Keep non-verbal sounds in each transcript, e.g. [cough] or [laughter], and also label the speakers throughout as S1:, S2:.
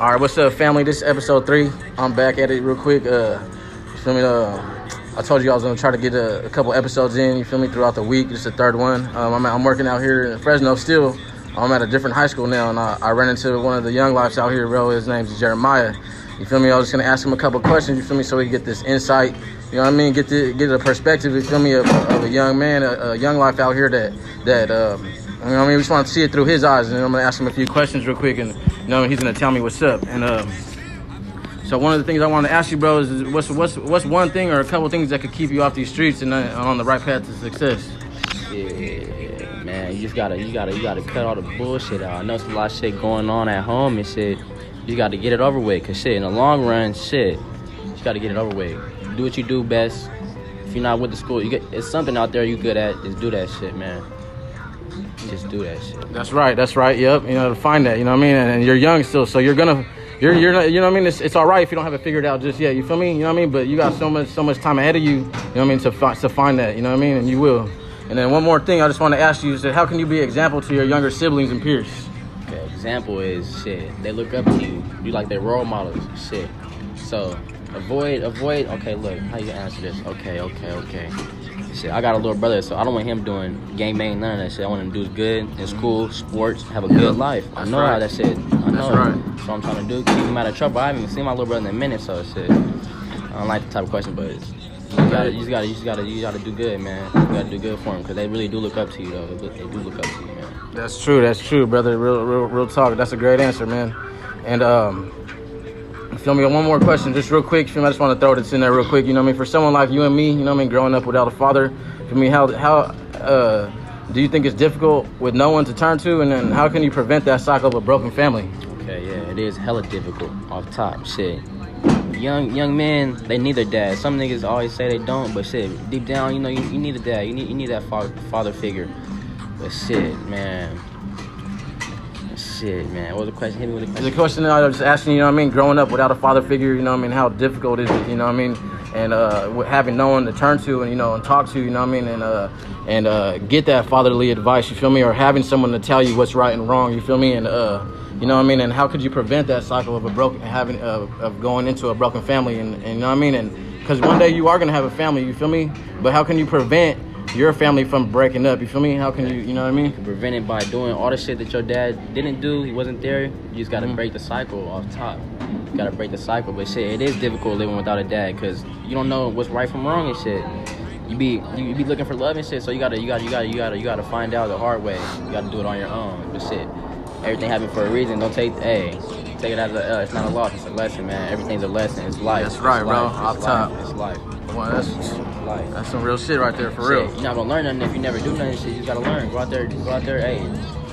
S1: All right, what's up, family? This is episode three. I'm back at it real quick. Uh, you feel me? Uh, I told you I was gonna try to get a, a couple episodes in. You feel me? Throughout the week. Is the third one. Um, I'm, I'm working out here in Fresno still. I'm at a different high school now, and I, I ran into one of the young lives out here, bro. His name's Jeremiah. You feel me? I was just gonna ask him a couple questions. You feel me? So we get this insight. You know what I mean? Get the get a perspective. You feel me? Of, of a young man, a, a young life out here that that. Um, you know what I mean? We just want to see it through his eyes, and I'm gonna ask him a few questions real quick, and you know he's gonna tell me what's up. And um, so one of the things I wanted to ask you, bro, is what's what's what's one thing or a couple things that could keep you off these streets and uh, on the right path to success?
S2: Yeah, man, you just gotta, you gotta, you gotta cut all the bullshit out. I know there's a lot of shit going on at home and shit. You gotta get it over with, cause shit, in the long run, shit, you gotta get it over with. Do what you do best. If you're not with the school, you get it's something out there you good at. Just do that shit, man. Just do that shit.
S1: That's right. That's right. Yep. You know to find that. You know what I mean? And, and you're young still, so you're gonna. You're, you're not, you know what I mean? It's, it's all right if you don't have it figured out just yet. You feel me? You know what I mean? But you got so much so much time ahead of you. You know what I mean? To find to find that. You know what I mean? And you will. And then one more thing, I just want to ask you is that how can you be an example to your younger siblings and peers?
S2: Okay, example is shit. They look up to you. You like their role models. Shit. So avoid, avoid. Okay, look, how you gonna answer this? Okay, okay, okay. Shit, I got a little brother, so I don't want him doing game bang, none of that shit. I want him to do good in school, sports, have a good life. I
S1: That's
S2: know
S1: right.
S2: how that shit. I know.
S1: That's right.
S2: So I'm trying to do keep him out of trouble. I haven't even seen my little brother in a minute, so shit. I don't like the type of question, but you gotta, you just gotta, you just gotta, you gotta do good, man. You gotta do good for him, cause they really do look up to you, though. They, look, they do look up to you, man.
S1: That's true. That's true, brother. Real, real, real talk. That's a great answer, man. And um, feel me? One more question, just real quick. Feel me? I just want to throw this in there real quick. You know what I mean? For someone like you and me, you know what I mean, growing up without a father, for me, how how uh, do you think it's difficult with no one to turn to, and then how can you prevent that cycle of a broken family?
S2: Okay, yeah, it is hella difficult off top. Shit. Young young men, they need their dad. Some niggas always say they don't, but shit, deep down, you know, you, you need a dad. You need you need that father, father figure. But shit, man. Shit, man. What was the question? Hit me with the
S1: The
S2: question.
S1: question that I was just asking, you know what I mean, growing up without a father figure, you know what I mean, how difficult is it, you know what I mean, and uh, having no one to turn to and you know and talk to, you know what I mean, and uh, and uh, get that fatherly advice, you feel me, or having someone to tell you what's right and wrong, you feel me, and uh, you know what I mean, and how could you prevent that cycle of a broken having uh, of going into a broken family, and, and you know what I mean, and because one day you are gonna have a family, you feel me, but how can you prevent your family from breaking up, you feel me? How can you, you know what I mean?
S2: Prevent it by doing all the shit that your dad didn't do. He wasn't there. You just gotta
S1: Mhm.
S2: break the cycle off top. You gotta break the cycle. But shit, it is difficult living without a dad because you don't know what's right from wrong and shit. You be you, you be looking for love and shit. So you gotta you gotta you gotta you gotta you gotta find out the hard way. You gotta do it on your own. But shit, everything happened for a reason. Don't take hey, take it as a uh, it's not a loss. It's a lesson, man. Everything's a lesson. It's life.
S1: That's right,
S2: It's
S1: bro.
S2: life.
S1: Off
S2: It's
S1: top.
S2: life. It's life.
S1: Well, that's
S2: Life.
S1: that's some real shit right there for
S2: Shit,
S1: real.
S2: You're not gonna learn nothing if you never do nothing. Shit, you gotta learn. Go out there, go out there. Hey,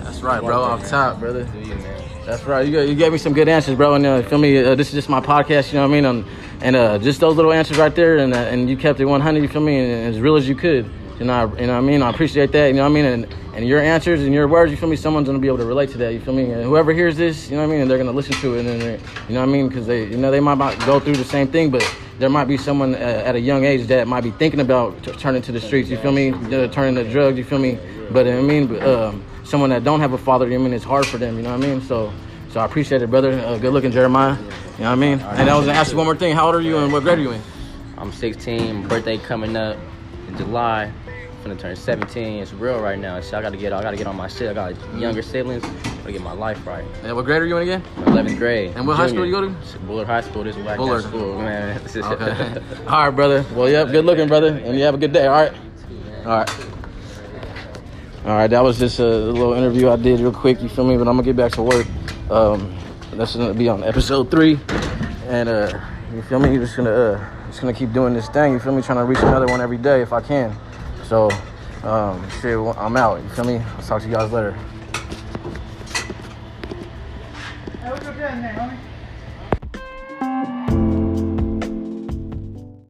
S1: That's right, bro.
S2: out
S1: Off
S2: there,
S1: top,
S2: man.
S1: brother.
S2: Do you, man?
S1: That's right. You, you gave me some good answers, bro. And uh, feel me, uh, this is just my podcast. You know what I mean? And, and uh, just those little answers right there, and uh, and you kept it 100. You feel me? And, as real as you could. You know, I, you know what I mean? I appreciate that. You know what I mean? And and your answers and your words, you feel me? Someone's gonna be able to relate to that. You feel me? And whoever hears this, you know what I mean? And they're gonna listen to it, and they're, you know what I mean? Because they, you know, they might go through the same thing, but there might be someone uh, at a young age that might be thinking about t- turning to the streets. You feel me? Uh, turning to drugs. You feel me? But I mean, um, someone that don't have a father, you I mean, it's hard for them. You know what I mean? So. So I appreciate it, brother. Uh, good looking, Jeremiah. You know what I mean? And I was gonna ask you one more thing. How old are you and what grade are you in?
S2: I'm 16. Birthday coming up in July. I'm gonna turn 17. It's real right now. So I gotta get I gotta get on my shit. I got younger siblings. Gotta get my life right.
S1: And what grade are you in again?
S2: I'm 11th grade.
S1: And what high school
S2: junior.
S1: you go to?
S2: Bullard High School. This is whack
S1: Bullard.
S2: school, man. [laughs]
S1: Okay. [laughs] all right, brother. Well, yep. Good looking, brother. And you have a good day. All right. All right. All right. That was just a little interview I did real quick. You feel me? But I'm gonna get back to work. Um, that's gonna be on episode three. And uh, you feel me? Just gonna uh, just gonna keep doing this thing. You feel me? Trying to reach another one every day if I can. So, um, shit. I'm out. You feel me? I'll talk to you guys later.
S3: Hey, what you doing there, homie?